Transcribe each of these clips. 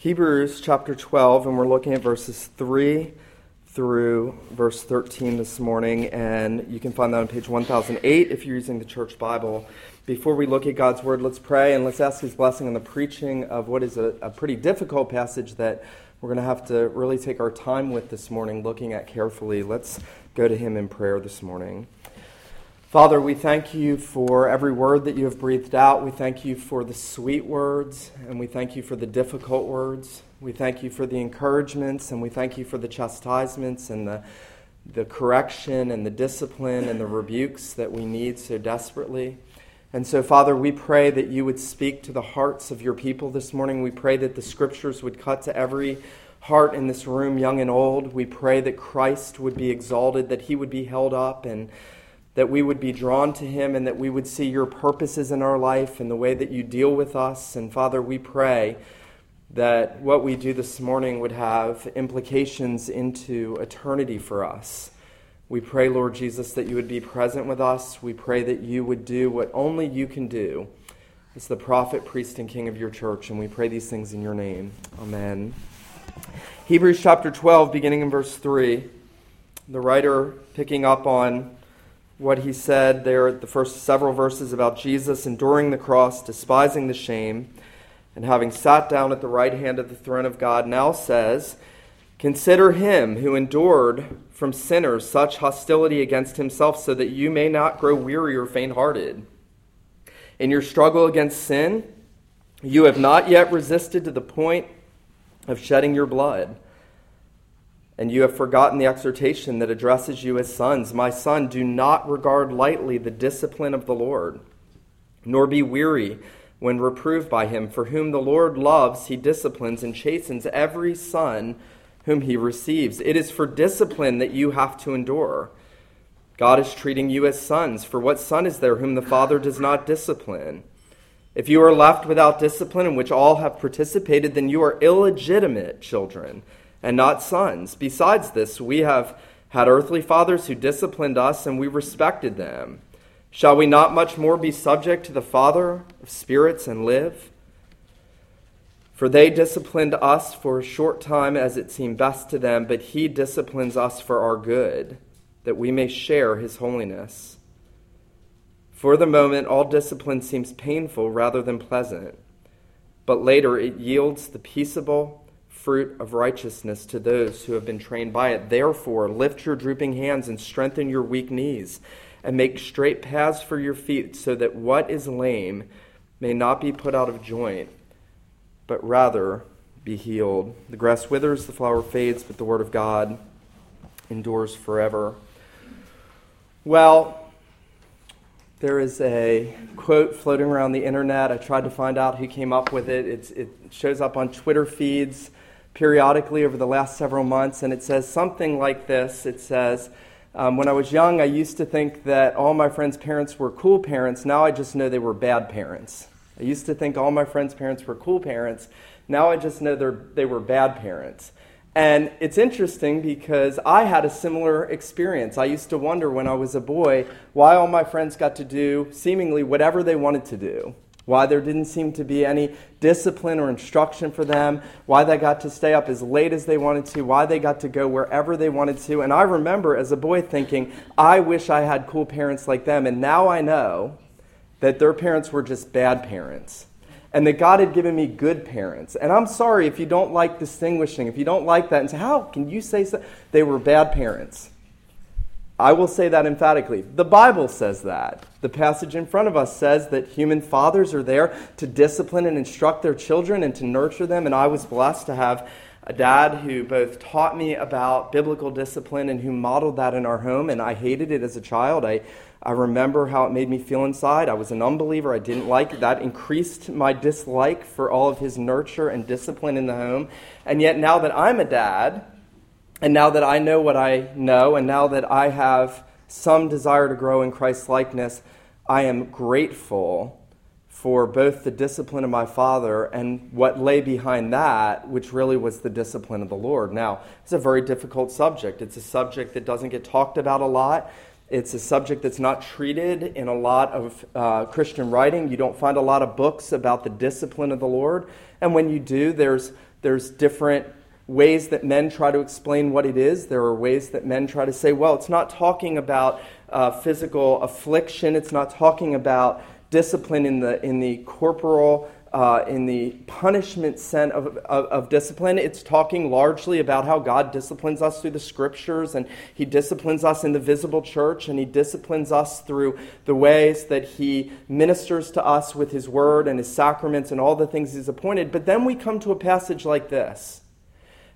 Hebrews chapter 12, and we're looking at verses 3 through verse 13 this morning, and you can find that on page 1008 if you're using the church Bible. Before we look at God's word, let's pray and let's ask His blessing on the preaching of what is a, a pretty difficult passage that we're going to have to really take our time with this morning, looking at carefully. Let's go to Him in prayer this morning. Father, we thank you for every word that you have breathed out. We thank you for the sweet words, and we thank you for the difficult words. We thank you for the encouragements, and we thank you for the chastisements and the, the correction and the discipline and the rebukes that we need so desperately. And so, Father, we pray that you would speak to the hearts of your people this morning. We pray that the scriptures would cut to every heart in this room, young and old. We pray that Christ would be exalted, that he would be held up, and that we would be drawn to Him and that we would see your purposes in our life and the way that you deal with us. And Father, we pray that what we do this morning would have implications into eternity for us. We pray, Lord Jesus, that you would be present with us. We pray that you would do what only you can do as the prophet, priest, and king of your church. And we pray these things in your name. Amen. Hebrews chapter 12, beginning in verse 3. The writer picking up on what he said there the first several verses about Jesus enduring the cross, despising the shame, and having sat down at the right hand of the throne of God, now says, Consider him who endured from sinners such hostility against himself, so that you may not grow weary or faint hearted. In your struggle against sin, you have not yet resisted to the point of shedding your blood and you have forgotten the exhortation that addresses you as sons. My son, do not regard lightly the discipline of the Lord, nor be weary when reproved by him. For whom the Lord loves, he disciplines and chastens every son whom he receives. It is for discipline that you have to endure. God is treating you as sons. For what son is there whom the Father does not discipline? If you are left without discipline, in which all have participated, then you are illegitimate children and not sons. Besides this, we have had earthly fathers who disciplined us, and we respected them. Shall we not much more be subject to the Father of spirits and live? For they disciplined us for a short time as it seemed best to them, but he disciplines us for our good, that we may share his holiness. For the moment, all discipline seems painful rather than pleasant, but later it yields the peaceable fruit of righteousness to those who have been trained by it. Therefore, lift your drooping hands and strengthen your weak knees, and make straight paths for your feet, so that what is lame may not be put out of joint, but rather be healed. The grass withers, the flower fades, but the word of God endures forever. Well, there is a quote floating around the internet. I tried to find out who came up with it. It's, it shows up on Twitter feeds periodically over the last several months, and it says something like this It says, um, When I was young, I used to think that all my friends' parents were cool parents. Now I just know they were bad parents. I used to think all my friends' parents were cool parents. Now I just know they were bad parents. And it's interesting because I had a similar experience. I used to wonder when I was a boy why all my friends got to do seemingly whatever they wanted to do why there didn't seem to be any discipline or instruction for them, why they got to stay up as late as they wanted to, why they got to go wherever they wanted to. And I remember as a boy thinking, I wish I had cool parents like them. And now I know that their parents were just bad parents. And that God had given me good parents. And I'm sorry if you don't like distinguishing, if you don't like that, and say, How can you say so? They were bad parents. I will say that emphatically. The Bible says that. The passage in front of us says that human fathers are there to discipline and instruct their children and to nurture them. And I was blessed to have a dad who both taught me about biblical discipline and who modeled that in our home. And I hated it as a child. I, I remember how it made me feel inside. I was an unbeliever. I didn't like it. That increased my dislike for all of his nurture and discipline in the home. And yet, now that I'm a dad, and now that I know what I know, and now that I have some desire to grow in Christ's likeness, I am grateful for both the discipline of my father and what lay behind that, which really was the discipline of the Lord. Now, it's a very difficult subject. It's a subject that doesn't get talked about a lot. It's a subject that's not treated in a lot of uh, Christian writing. You don't find a lot of books about the discipline of the Lord. And when you do, there's, there's different ways that men try to explain what it is. There are ways that men try to say, well, it's not talking about uh, physical affliction, it's not talking about discipline in the, in the corporal uh, in the punishment sense of, of, of, discipline, it's talking largely about how God disciplines us through the scriptures, and He disciplines us in the visible church, and He disciplines us through the ways that He ministers to us with His word and His sacraments and all the things He's appointed. But then we come to a passage like this.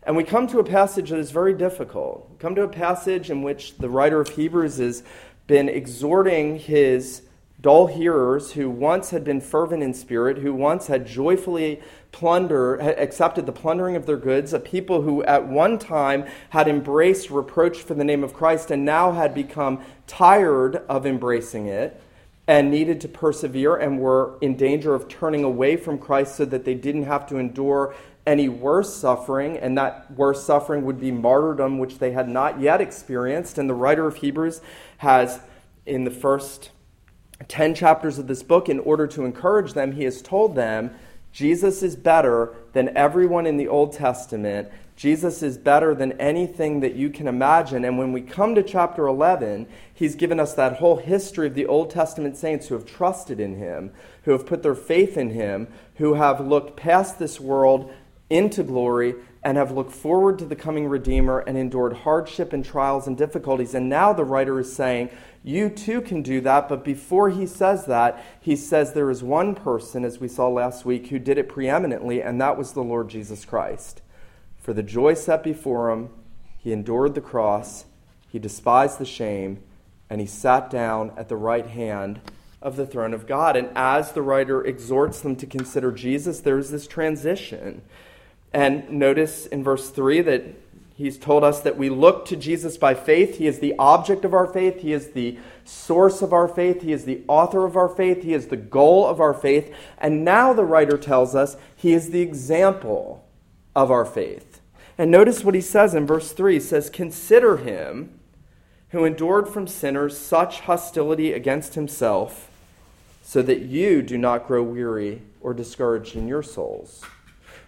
And we come to a passage that is very difficult. We come to a passage in which the writer of Hebrews has been exhorting his dull hearers who once had been fervent in spirit, who once had joyfully plundered, accepted the plundering of their goods, a people who at one time had embraced reproach for the name of Christ and now had become tired of embracing it and needed to persevere and were in danger of turning away from Christ so that they didn't have to endure any worse suffering, and that worse suffering would be martyrdom, which they had not yet experienced. And the writer of Hebrews has, in the first 10 chapters of this book, in order to encourage them, he has told them Jesus is better than everyone in the Old Testament. Jesus is better than anything that you can imagine. And when we come to chapter 11, he's given us that whole history of the Old Testament saints who have trusted in him, who have put their faith in him, who have looked past this world into glory and have looked forward to the coming Redeemer and endured hardship and trials and difficulties. And now the writer is saying, You too can do that. But before he says that, he says there is one person, as we saw last week, who did it preeminently, and that was the Lord Jesus Christ. For the joy set before him, he endured the cross, he despised the shame, and he sat down at the right hand of the throne of God. And as the writer exhorts them to consider Jesus, there's this transition and notice in verse 3 that he's told us that we look to Jesus by faith. He is the object of our faith, He is the source of our faith, He is the author of our faith, He is the goal of our faith. And now the writer tells us He is the example of our faith. And notice what he says in verse 3 he says, Consider him who endured from sinners such hostility against himself, so that you do not grow weary or discouraged in your souls.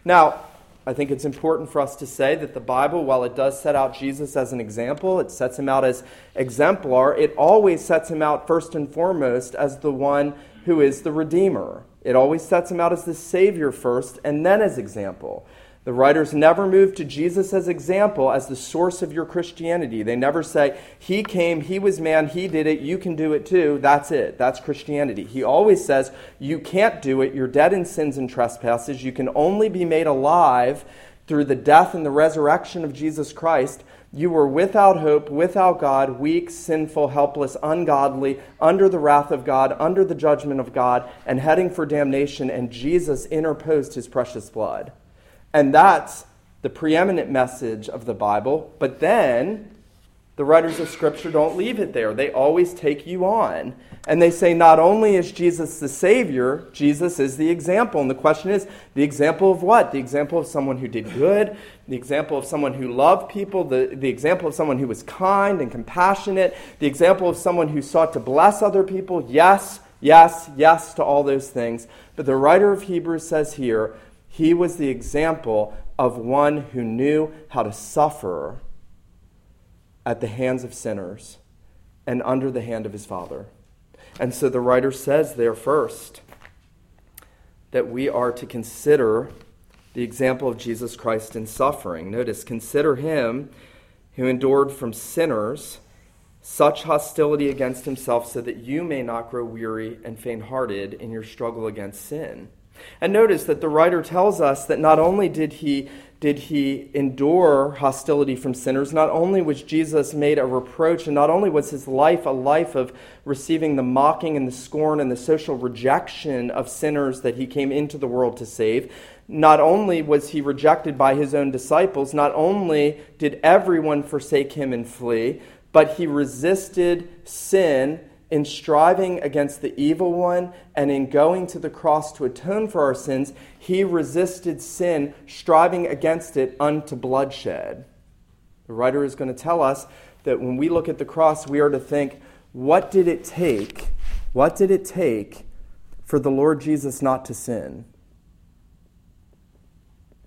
Now, I think it's important for us to say that the Bible, while it does set out Jesus as an example, it sets him out as exemplar, it always sets him out first and foremost as the one who is the Redeemer. It always sets him out as the Savior first and then as example. The writers never move to Jesus as example as the source of your Christianity. They never say, He came, He was man, He did it, you can do it too. That's it. That's Christianity. He always says, You can't do it. You're dead in sins and trespasses. You can only be made alive through the death and the resurrection of Jesus Christ. You were without hope, without God, weak, sinful, helpless, ungodly, under the wrath of God, under the judgment of God, and heading for damnation, and Jesus interposed His precious blood. And that's the preeminent message of the Bible. But then the writers of Scripture don't leave it there. They always take you on. And they say not only is Jesus the Savior, Jesus is the example. And the question is the example of what? The example of someone who did good, the example of someone who loved people, the, the example of someone who was kind and compassionate, the example of someone who sought to bless other people. Yes, yes, yes to all those things. But the writer of Hebrews says here he was the example of one who knew how to suffer at the hands of sinners and under the hand of his Father. And so the writer says there first that we are to consider the example of Jesus Christ in suffering. Notice, consider him who endured from sinners such hostility against himself so that you may not grow weary and faint hearted in your struggle against sin. And notice that the writer tells us that not only did he did he endure hostility from sinners, not only was Jesus made a reproach, and not only was his life a life of receiving the mocking and the scorn and the social rejection of sinners that he came into the world to save, not only was he rejected by his own disciples, not only did everyone forsake him and flee, but he resisted sin in striving against the evil one and in going to the cross to atone for our sins, he resisted sin, striving against it unto bloodshed. The writer is going to tell us that when we look at the cross, we are to think, what did it take? What did it take for the Lord Jesus not to sin?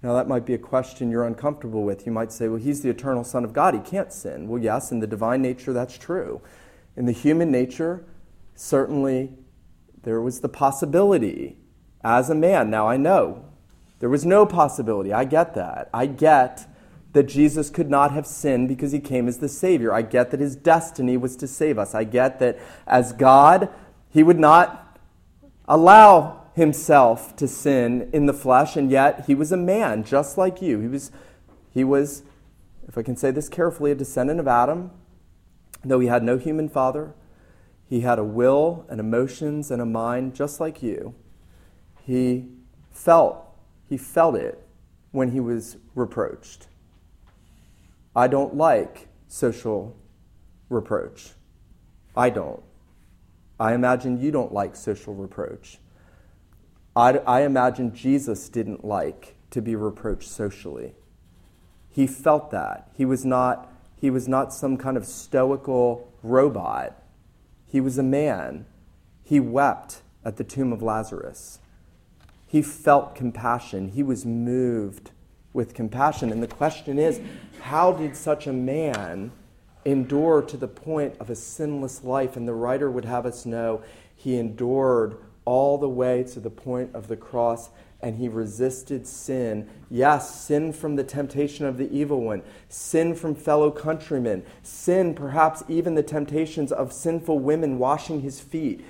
Now, that might be a question you're uncomfortable with. You might say, well, he's the eternal Son of God. He can't sin. Well, yes, in the divine nature, that's true. In the human nature, certainly there was the possibility as a man. Now, I know there was no possibility. I get that. I get that Jesus could not have sinned because he came as the Savior. I get that his destiny was to save us. I get that as God, he would not allow himself to sin in the flesh, and yet he was a man just like you. He was, he was, if I can say this carefully, a descendant of Adam, though he had no human father. He had a will and emotions and a mind just like you. He felt, he felt it when he was reproached. I don't like social reproach. I don't. I imagine you don't like social reproach. I, I imagine Jesus didn't like to be reproached socially. He felt that. He was not, he was not some kind of stoical robot. He was a man. He wept at the tomb of Lazarus. He felt compassion. He was moved with compassion. And the question is how did such a man endure to the point of a sinless life? And the writer would have us know he endured all the way to the point of the cross and he resisted sin. Yes, sin from the temptation of the evil one, sin from fellow countrymen, sin, perhaps even the temptations of sinful women washing his feet.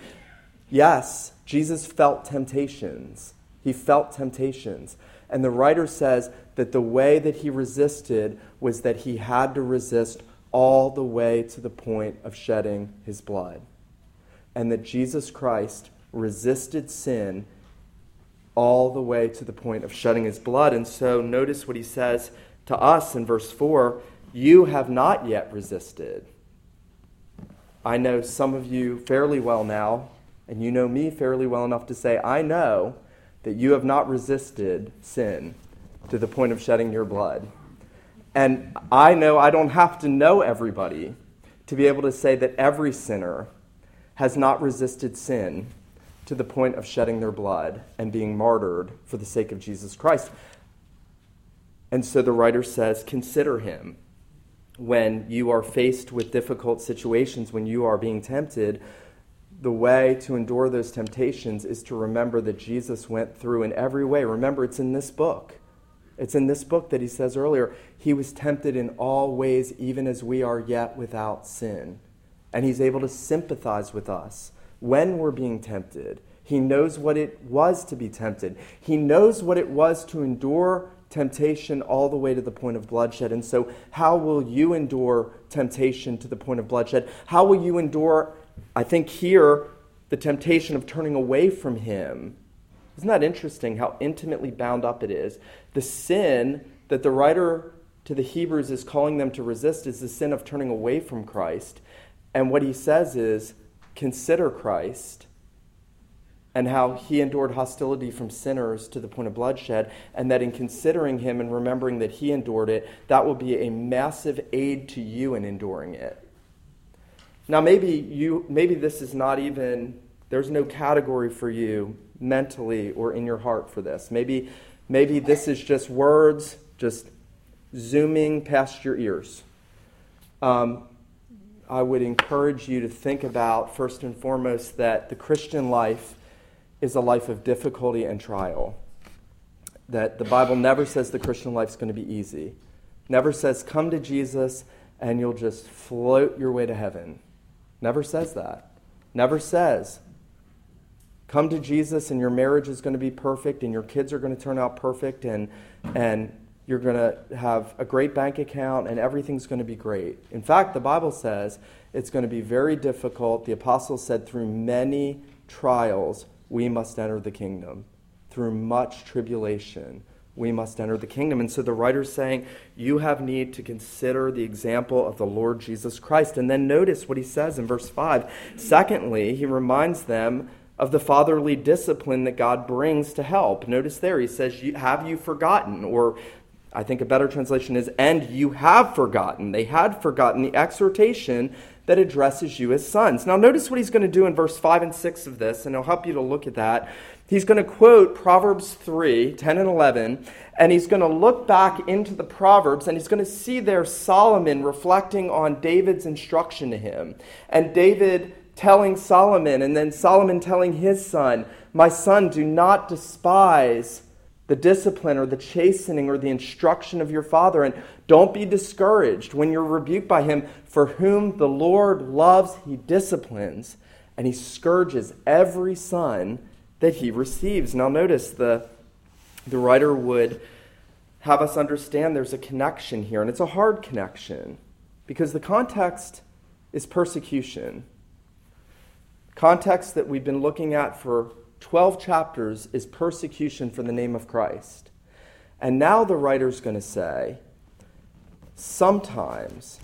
Yes, Jesus felt temptations. He felt temptations. And the writer says that the way that he resisted was that he had to resist all the way to the point of shedding his blood. And that Jesus Christ resisted sin all the way to the point of shedding his blood. And so notice what he says to us in verse 4 You have not yet resisted. I know some of you fairly well now, and you know me fairly well enough to say, I know that you have not resisted sin to the point of shedding your blood. And I know I don't have to know everybody to be able to say that every sinner has not resisted sin to the point of shedding their blood and being martyred for the sake of Jesus Christ. And so the writer says, Consider him when you are faced with difficult situations, when you are being tempted. The way to endure those temptations is to remember that Jesus went through in every way. Remember, it's in this book. It's in this book that he says earlier, he was tempted in all ways, even as we are yet without sin. And he's able to sympathize with us when we're being tempted. He knows what it was to be tempted. He knows what it was to endure temptation all the way to the point of bloodshed. And so, how will you endure temptation to the point of bloodshed? How will you endure, I think, here, the temptation of turning away from Him? Isn't that interesting how intimately bound up it is? The sin that the writer to the Hebrews is calling them to resist is the sin of turning away from Christ. And what he says is, consider Christ and how he endured hostility from sinners to the point of bloodshed, and that in considering him and remembering that he endured it, that will be a massive aid to you in enduring it. Now, maybe you, maybe this is not even there's no category for you mentally or in your heart for this. Maybe, maybe this is just words, just zooming past your ears. Um, I would encourage you to think about, first and foremost, that the Christian life is a life of difficulty and trial. That the Bible never says the Christian life is going to be easy. Never says, come to Jesus and you'll just float your way to heaven. Never says that. Never says, come to Jesus and your marriage is going to be perfect and your kids are going to turn out perfect and, and you're going to have a great bank account and everything's going to be great. In fact, the Bible says it's going to be very difficult. The apostles said, through many trials, we must enter the kingdom. Through much tribulation, we must enter the kingdom. And so the writer's saying, you have need to consider the example of the Lord Jesus Christ. And then notice what he says in verse 5. Secondly, he reminds them of the fatherly discipline that God brings to help. Notice there, he says, Have you forgotten? Or I think a better translation is, and you have forgotten. They had forgotten the exhortation that addresses you as sons. Now, notice what he's going to do in verse 5 and 6 of this, and it'll help you to look at that. He's going to quote Proverbs 3 10 and 11, and he's going to look back into the Proverbs, and he's going to see there Solomon reflecting on David's instruction to him. And David telling Solomon, and then Solomon telling his son, My son, do not despise the discipline or the chastening or the instruction of your father. And don't be discouraged when you're rebuked by him, for whom the Lord loves, he disciplines, and he scourges every son that he receives. Now, notice the, the writer would have us understand there's a connection here, and it's a hard connection because the context is persecution. Context that we've been looking at for 12 chapters is persecution for the name of Christ. And now the writer's going to say, sometimes,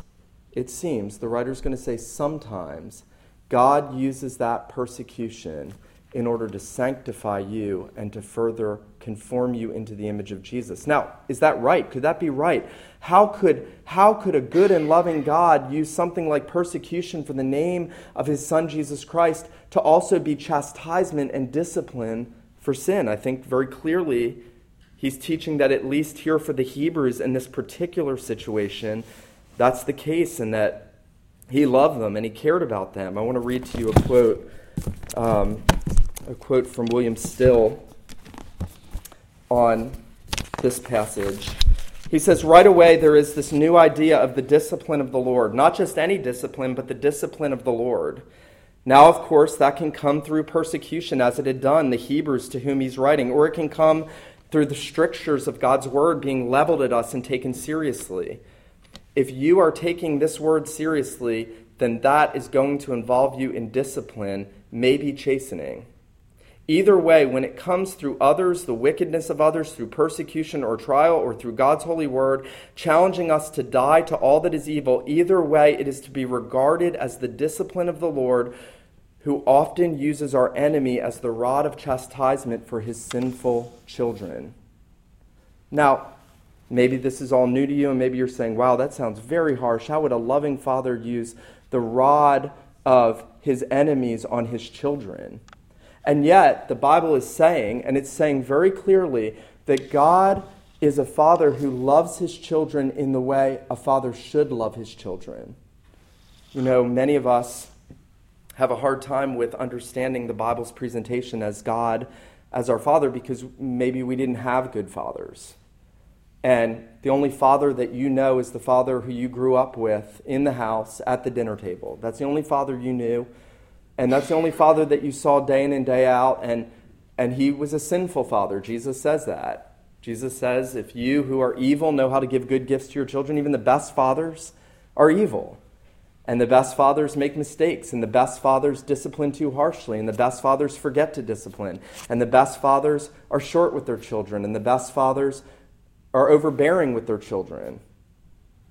it seems, the writer's going to say, sometimes God uses that persecution in order to sanctify you and to further conform you into the image of Jesus. Now, is that right? Could that be right? How could, how could a good and loving God use something like persecution for the name of his son Jesus Christ to also be chastisement and discipline for sin? I think very clearly he's teaching that at least here for the Hebrews in this particular situation, that's the case and that he loved them and he cared about them. I want to read to you a quote. Um, a quote from William Still on this passage. He says, Right away, there is this new idea of the discipline of the Lord. Not just any discipline, but the discipline of the Lord. Now, of course, that can come through persecution, as it had done the Hebrews to whom he's writing, or it can come through the strictures of God's word being leveled at us and taken seriously. If you are taking this word seriously, then that is going to involve you in discipline, maybe chastening. Either way, when it comes through others, the wickedness of others, through persecution or trial, or through God's holy word, challenging us to die to all that is evil, either way, it is to be regarded as the discipline of the Lord, who often uses our enemy as the rod of chastisement for his sinful children. Now, maybe this is all new to you, and maybe you're saying, wow, that sounds very harsh. How would a loving father use the rod of his enemies on his children? And yet, the Bible is saying, and it's saying very clearly, that God is a father who loves his children in the way a father should love his children. You know, many of us have a hard time with understanding the Bible's presentation as God as our father because maybe we didn't have good fathers. And the only father that you know is the father who you grew up with in the house at the dinner table. That's the only father you knew. And that's the only father that you saw day in and day out. And, and he was a sinful father. Jesus says that. Jesus says, if you who are evil know how to give good gifts to your children, even the best fathers are evil. And the best fathers make mistakes, and the best fathers discipline too harshly, and the best fathers forget to discipline, and the best fathers are short with their children, and the best fathers are overbearing with their children.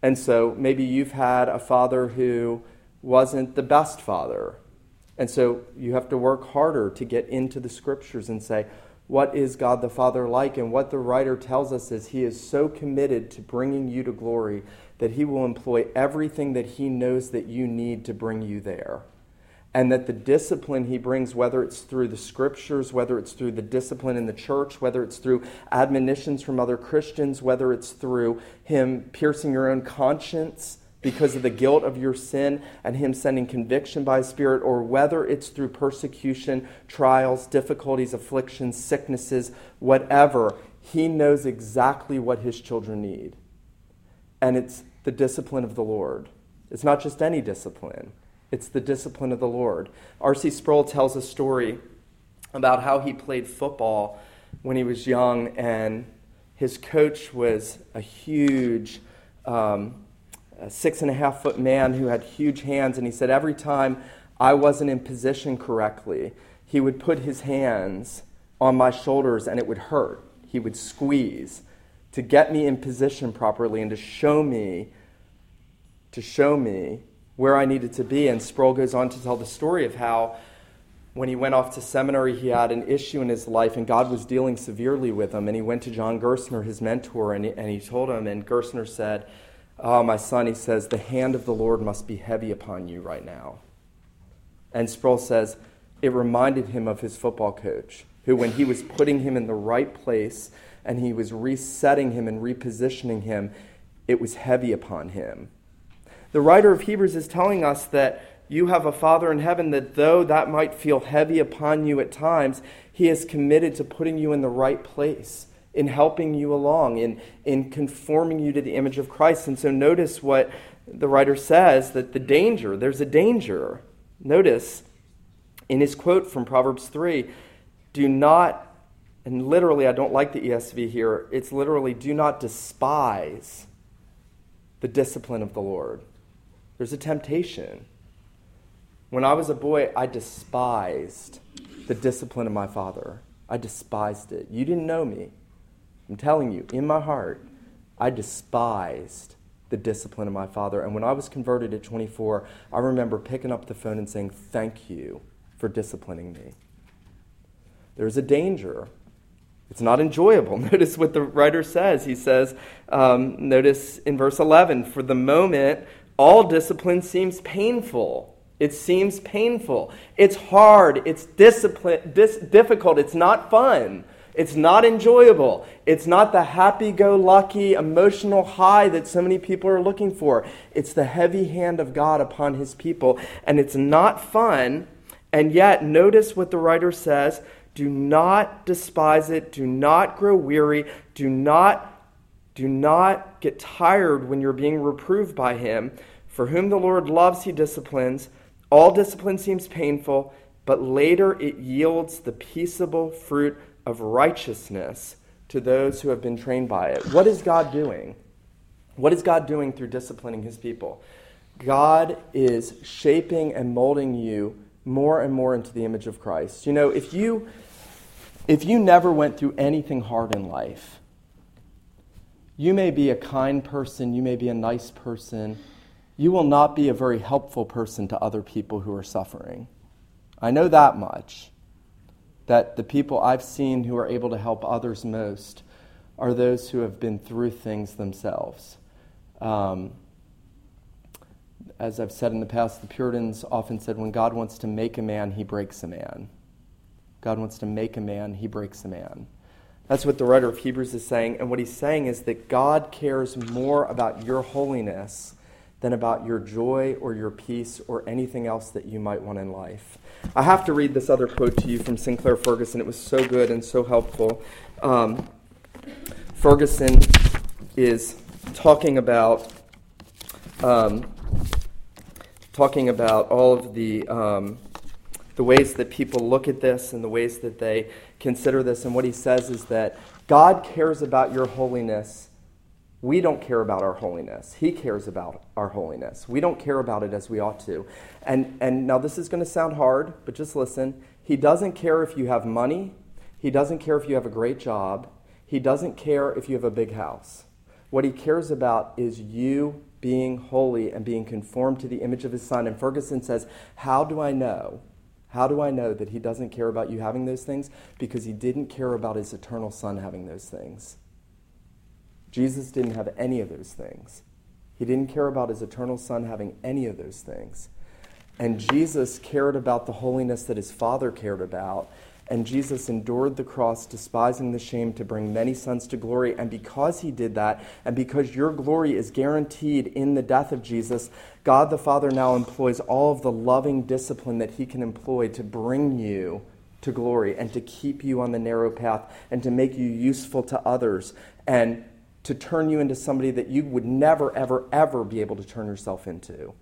And so maybe you've had a father who wasn't the best father, and so you have to work harder to get into the scriptures and say, what is God the Father like? And what the writer tells us is he is so committed to bringing you to glory that he will employ everything that he knows that you need to bring you there. And that the discipline he brings, whether it's through the scriptures, whether it's through the discipline in the church, whether it's through admonitions from other Christians, whether it's through him piercing your own conscience, because of the guilt of your sin and Him sending conviction by His Spirit, or whether it's through persecution, trials, difficulties, afflictions, sicknesses, whatever, He knows exactly what His children need. And it's the discipline of the Lord. It's not just any discipline, it's the discipline of the Lord. R.C. Sproul tells a story about how he played football when he was young, and his coach was a huge. Um, a six and a half foot man who had huge hands, and he said every time I wasn't in position correctly, he would put his hands on my shoulders and it would hurt. He would squeeze to get me in position properly and to show me to show me where I needed to be. And Sproul goes on to tell the story of how when he went off to seminary, he had an issue in his life, and God was dealing severely with him. And he went to John Gerstner, his mentor, and he, and he told him, and Gerstner said, Oh, my son, he says, the hand of the Lord must be heavy upon you right now. And Sproul says, it reminded him of his football coach, who, when he was putting him in the right place and he was resetting him and repositioning him, it was heavy upon him. The writer of Hebrews is telling us that you have a Father in heaven that though that might feel heavy upon you at times, he is committed to putting you in the right place, in helping you along, in, in conforming you to the image of Christ. And so notice what the writer says that the danger, there's a danger. Notice in his quote from Proverbs 3 do not, and literally, I don't like the ESV here, it's literally, do not despise the discipline of the Lord. There's a temptation. When I was a boy, I despised the discipline of my father. I despised it. You didn't know me. I'm telling you, in my heart, I despised the discipline of my father. And when I was converted at 24, I remember picking up the phone and saying, Thank you for disciplining me. There's a danger. It's not enjoyable. Notice what the writer says. He says, um, notice in verse 11, for the moment, all discipline seems painful. It seems painful. It's hard. It's discipline, dis- difficult. It's not fun. It's not enjoyable. It's not the happy go lucky emotional high that so many people are looking for. It's the heavy hand of God upon his people. And it's not fun. And yet, notice what the writer says do not despise it, do not grow weary, do not do not get tired when you're being reproved by him. For whom the Lord loves, he disciplines. All discipline seems painful, but later it yields the peaceable fruit of righteousness to those who have been trained by it. What is God doing? What is God doing through disciplining his people? God is shaping and molding you more and more into the image of Christ. You know, if you if you never went through anything hard in life, you may be a kind person, you may be a nice person, you will not be a very helpful person to other people who are suffering. I know that much that the people I've seen who are able to help others most are those who have been through things themselves. Um, as I've said in the past, the Puritans often said when God wants to make a man, he breaks a man. God wants to make a man, he breaks a man. That's what the writer of Hebrews is saying. And what he's saying is that God cares more about your holiness than about your joy or your peace or anything else that you might want in life. I have to read this other quote to you from Sinclair Ferguson. It was so good and so helpful. Um, Ferguson is talking about um, talking about all of the um, the ways that people look at this and the ways that they consider this. And what he says is that God cares about your holiness. We don't care about our holiness. He cares about our holiness. We don't care about it as we ought to. And, and now, this is going to sound hard, but just listen. He doesn't care if you have money, He doesn't care if you have a great job, He doesn't care if you have a big house. What He cares about is you being holy and being conformed to the image of His Son. And Ferguson says, How do I know? How do I know that He doesn't care about you having those things? Because He didn't care about His eternal Son having those things. Jesus didn't have any of those things. He didn't care about His eternal Son having any of those things. And Jesus cared about the holiness that his Father cared about. And Jesus endured the cross, despising the shame, to bring many sons to glory. And because he did that, and because your glory is guaranteed in the death of Jesus, God the Father now employs all of the loving discipline that he can employ to bring you to glory and to keep you on the narrow path and to make you useful to others and to turn you into somebody that you would never, ever, ever be able to turn yourself into.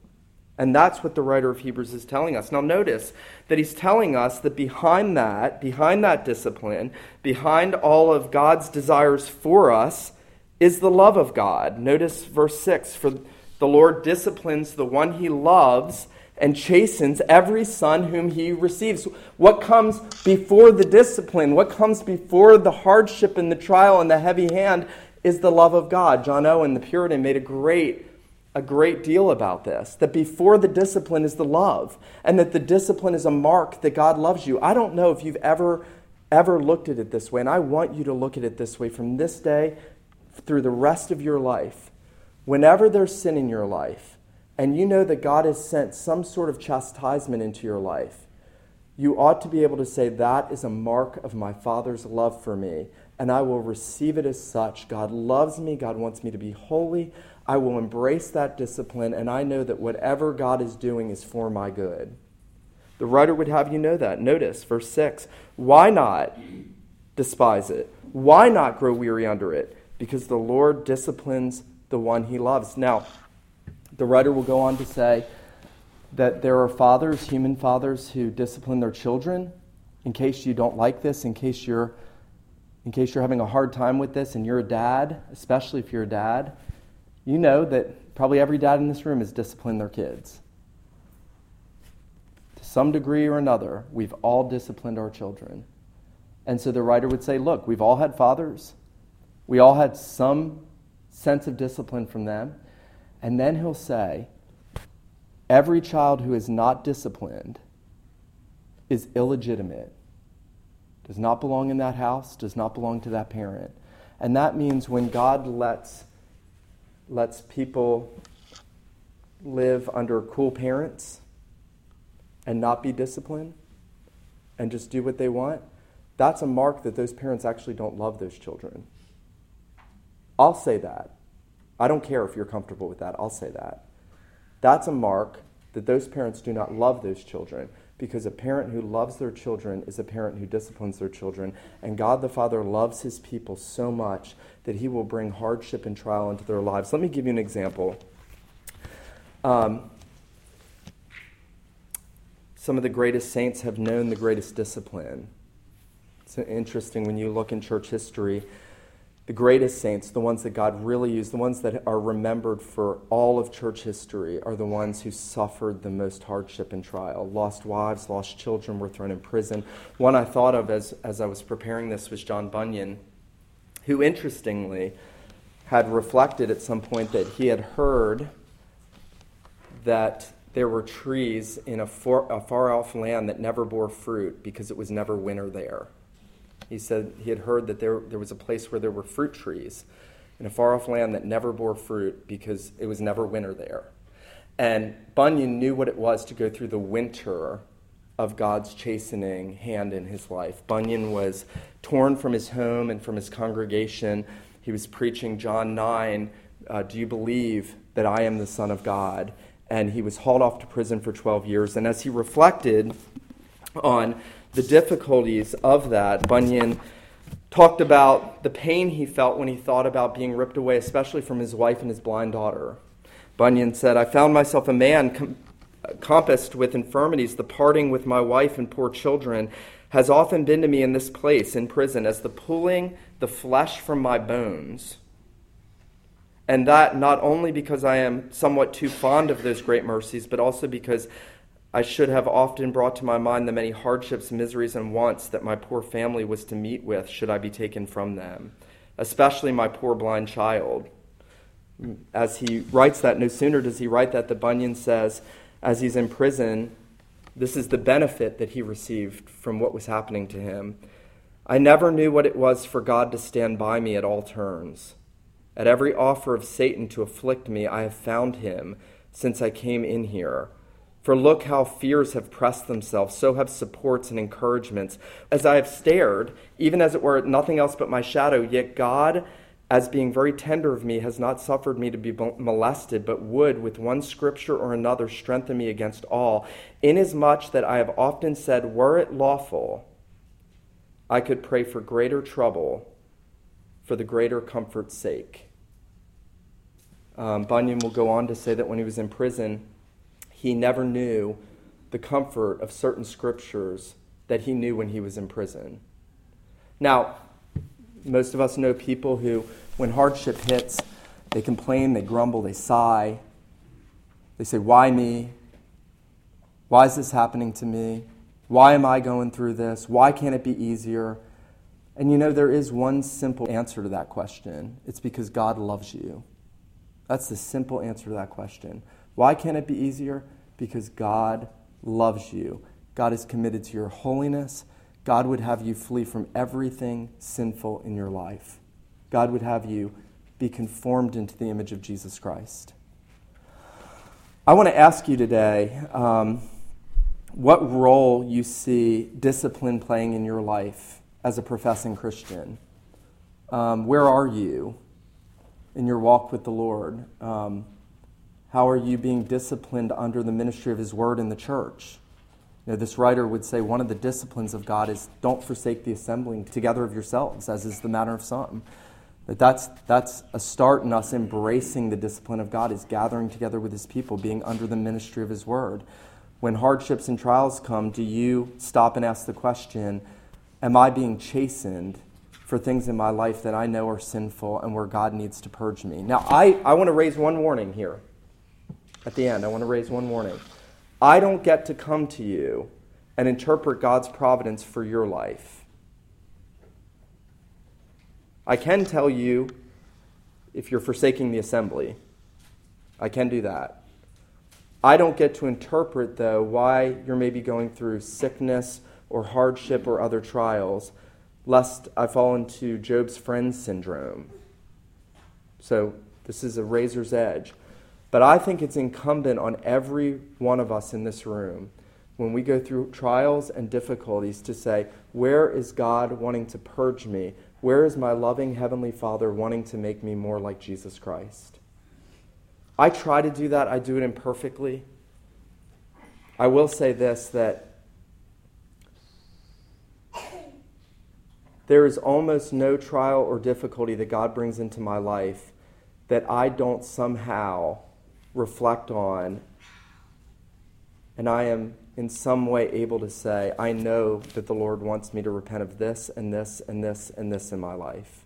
And that's what the writer of Hebrews is telling us. Now, notice that he's telling us that behind that, behind that discipline, behind all of God's desires for us, is the love of God. Notice verse 6 For the Lord disciplines the one he loves and chastens every son whom he receives. What comes before the discipline, what comes before the hardship and the trial and the heavy hand, is the love of God. John Owen, the Puritan, made a great a great deal about this that before the discipline is the love, and that the discipline is a mark that God loves you. I don't know if you've ever, ever looked at it this way, and I want you to look at it this way from this day through the rest of your life. Whenever there's sin in your life, and you know that God has sent some sort of chastisement into your life, you ought to be able to say, That is a mark of my Father's love for me, and I will receive it as such. God loves me, God wants me to be holy. I will embrace that discipline, and I know that whatever God is doing is for my good. The writer would have you know that. Notice verse 6 Why not despise it? Why not grow weary under it? Because the Lord disciplines the one he loves. Now, the writer will go on to say that there are fathers, human fathers, who discipline their children. In case you don't like this, in case you're in case you're having a hard time with this and you're a dad, especially if you're a dad, you know that probably every dad in this room has disciplined their kids To some degree or another, we've all disciplined our children. And so the writer would say, look, we've all had fathers. We all had some sense of discipline from them. And then he'll say, every child who is not disciplined is illegitimate, does not belong in that house, does not belong to that parent. And that means when God lets, lets people live under cool parents, and not be disciplined and just do what they want, that's a mark that those parents actually don't love those children. I'll say that. I don't care if you're comfortable with that. I'll say that. That's a mark that those parents do not love those children because a parent who loves their children is a parent who disciplines their children. And God the Father loves his people so much that he will bring hardship and trial into their lives. Let me give you an example. Um, some of the greatest saints have known the greatest discipline. It's interesting when you look in church history, the greatest saints, the ones that God really used, the ones that are remembered for all of church history, are the ones who suffered the most hardship and trial. Lost wives, lost children, were thrown in prison. One I thought of as, as I was preparing this was John Bunyan, who interestingly had reflected at some point that he had heard that there were trees in a far, a far off land that never bore fruit because it was never winter there. He said he had heard that there, there was a place where there were fruit trees in a far off land that never bore fruit because it was never winter there. And Bunyan knew what it was to go through the winter of God's chastening hand in his life. Bunyan was torn from his home and from his congregation. He was preaching John 9 uh, Do you believe that I am the Son of God? and he was hauled off to prison for 12 years. And as he reflected on the difficulties of that, Bunyan talked about the pain he felt when he thought about being ripped away, especially from his wife and his blind daughter. Bunyan said, I found myself a man com- compassed with infirmities. The parting with my wife and poor children has often been to me in this place, in prison, as the pulling the flesh from my bones. And that not only because I am somewhat too fond of those great mercies, but also because I should have often brought to my mind the many hardships, miseries, and wants that my poor family was to meet with should I be taken from them, especially my poor blind child. As he writes that, no sooner does he write that, the Bunyan says, as he's in prison, this is the benefit that he received from what was happening to him. I never knew what it was for God to stand by me at all turns. At every offer of Satan to afflict me, I have found him since I came in here. For look how fears have pressed themselves, so have supports and encouragements. As I have stared, even as it were at nothing else but my shadow, yet God, as being very tender of me, has not suffered me to be molested, but would, with one scripture or another, strengthen me against all, inasmuch that I have often said, Were it lawful, I could pray for greater trouble for the greater comfort's sake. Um, Bunyan will go on to say that when he was in prison, he never knew the comfort of certain scriptures that he knew when he was in prison. Now, most of us know people who, when hardship hits, they complain, they grumble, they sigh. They say, Why me? Why is this happening to me? Why am I going through this? Why can't it be easier? And you know, there is one simple answer to that question it's because God loves you. That's the simple answer to that question. Why can't it be easier? Because God loves you. God is committed to your holiness. God would have you flee from everything sinful in your life. God would have you be conformed into the image of Jesus Christ. I want to ask you today um, what role you see discipline playing in your life as a professing Christian. Um, where are you in your walk with the Lord? Um, how are you being disciplined under the ministry of His Word in the church? You know, this writer would say one of the disciplines of God is don't forsake the assembling together of yourselves, as is the manner of some. That that's, that's a start in us embracing the discipline of God, is gathering together with His people, being under the ministry of His Word. When hardships and trials come, do you stop and ask the question, Am I being chastened for things in my life that I know are sinful and where God needs to purge me? Now, I, I want to raise one warning here. At the end, I want to raise one warning. I don't get to come to you and interpret God's providence for your life. I can tell you if you're forsaking the assembly. I can do that. I don't get to interpret, though, why you're maybe going through sickness or hardship or other trials, lest I fall into Job's friend syndrome. So, this is a razor's edge. But I think it's incumbent on every one of us in this room when we go through trials and difficulties to say, Where is God wanting to purge me? Where is my loving Heavenly Father wanting to make me more like Jesus Christ? I try to do that, I do it imperfectly. I will say this that there is almost no trial or difficulty that God brings into my life that I don't somehow reflect on, and I am in some way able to say, I know that the Lord wants me to repent of this and this and this and this in my life.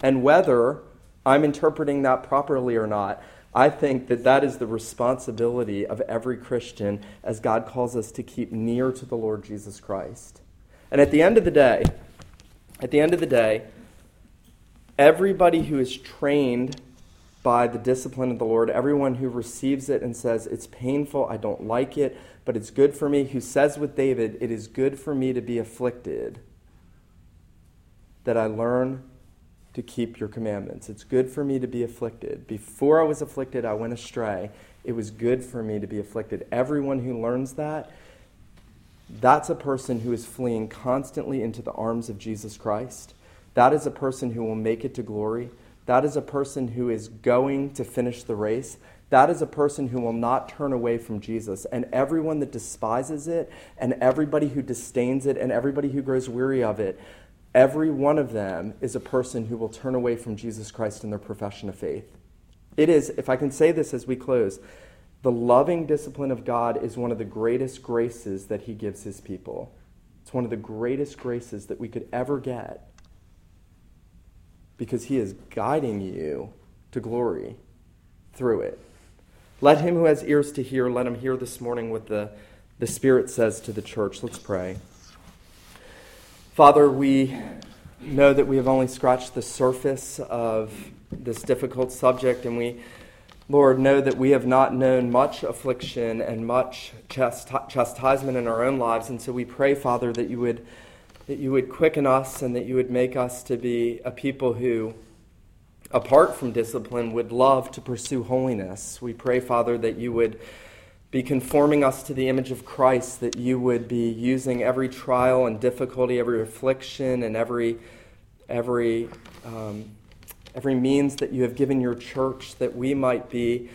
And whether I'm interpreting that properly or not, I think that that is the responsibility of every Christian as God calls us to keep near to the Lord Jesus Christ. And at the end of the day, at the end of the day, everybody who is trained by the discipline of the Lord. Everyone who receives it and says, It's painful, I don't like it, but it's good for me, who says with David, It is good for me to be afflicted, that I learn to keep your commandments. It's good for me to be afflicted. Before I was afflicted, I went astray. It was good for me to be afflicted. Everyone who learns that, that's a person who is fleeing constantly into the arms of Jesus Christ. That is a person who will make it to glory. That is a person who is going to finish the race. That is a person who will not turn away from Jesus. And everyone that despises it, and everybody who disdains it, and everybody who grows weary of it, every one of them is a person who will turn away from Jesus Christ in their profession of faith. It is, if I can say this as we close, the loving discipline of God is one of the greatest graces that He gives His people. It's one of the greatest graces that we could ever get because he is guiding you to glory through it. Let him who has ears to hear, let him hear this morning what the, the Spirit says to the church. Let's pray. Father, we know that we have only scratched the surface of this difficult subject, and we, Lord, know that we have not known much affliction and much chastisement in our own lives. And so we pray, Father, that you would that you would quicken us and that you would make us to be a people who, apart from discipline, would love to pursue holiness. We pray, Father, that you would be conforming us to the image of Christ, that you would be using every trial and difficulty, every affliction, and every, every, um, every means that you have given your church, that we might be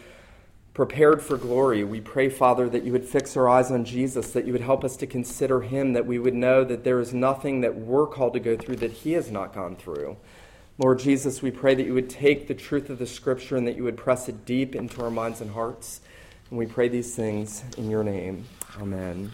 prepared for glory. We pray, Father, that you would fix our eyes on Jesus, that you would help us to consider him, that we would know that there is nothing that we're called to go through that he has not gone through. Lord Jesus, we pray that you would take the truth of the scripture and that you would press it deep into our minds and hearts. And we pray these things in your name. Amen.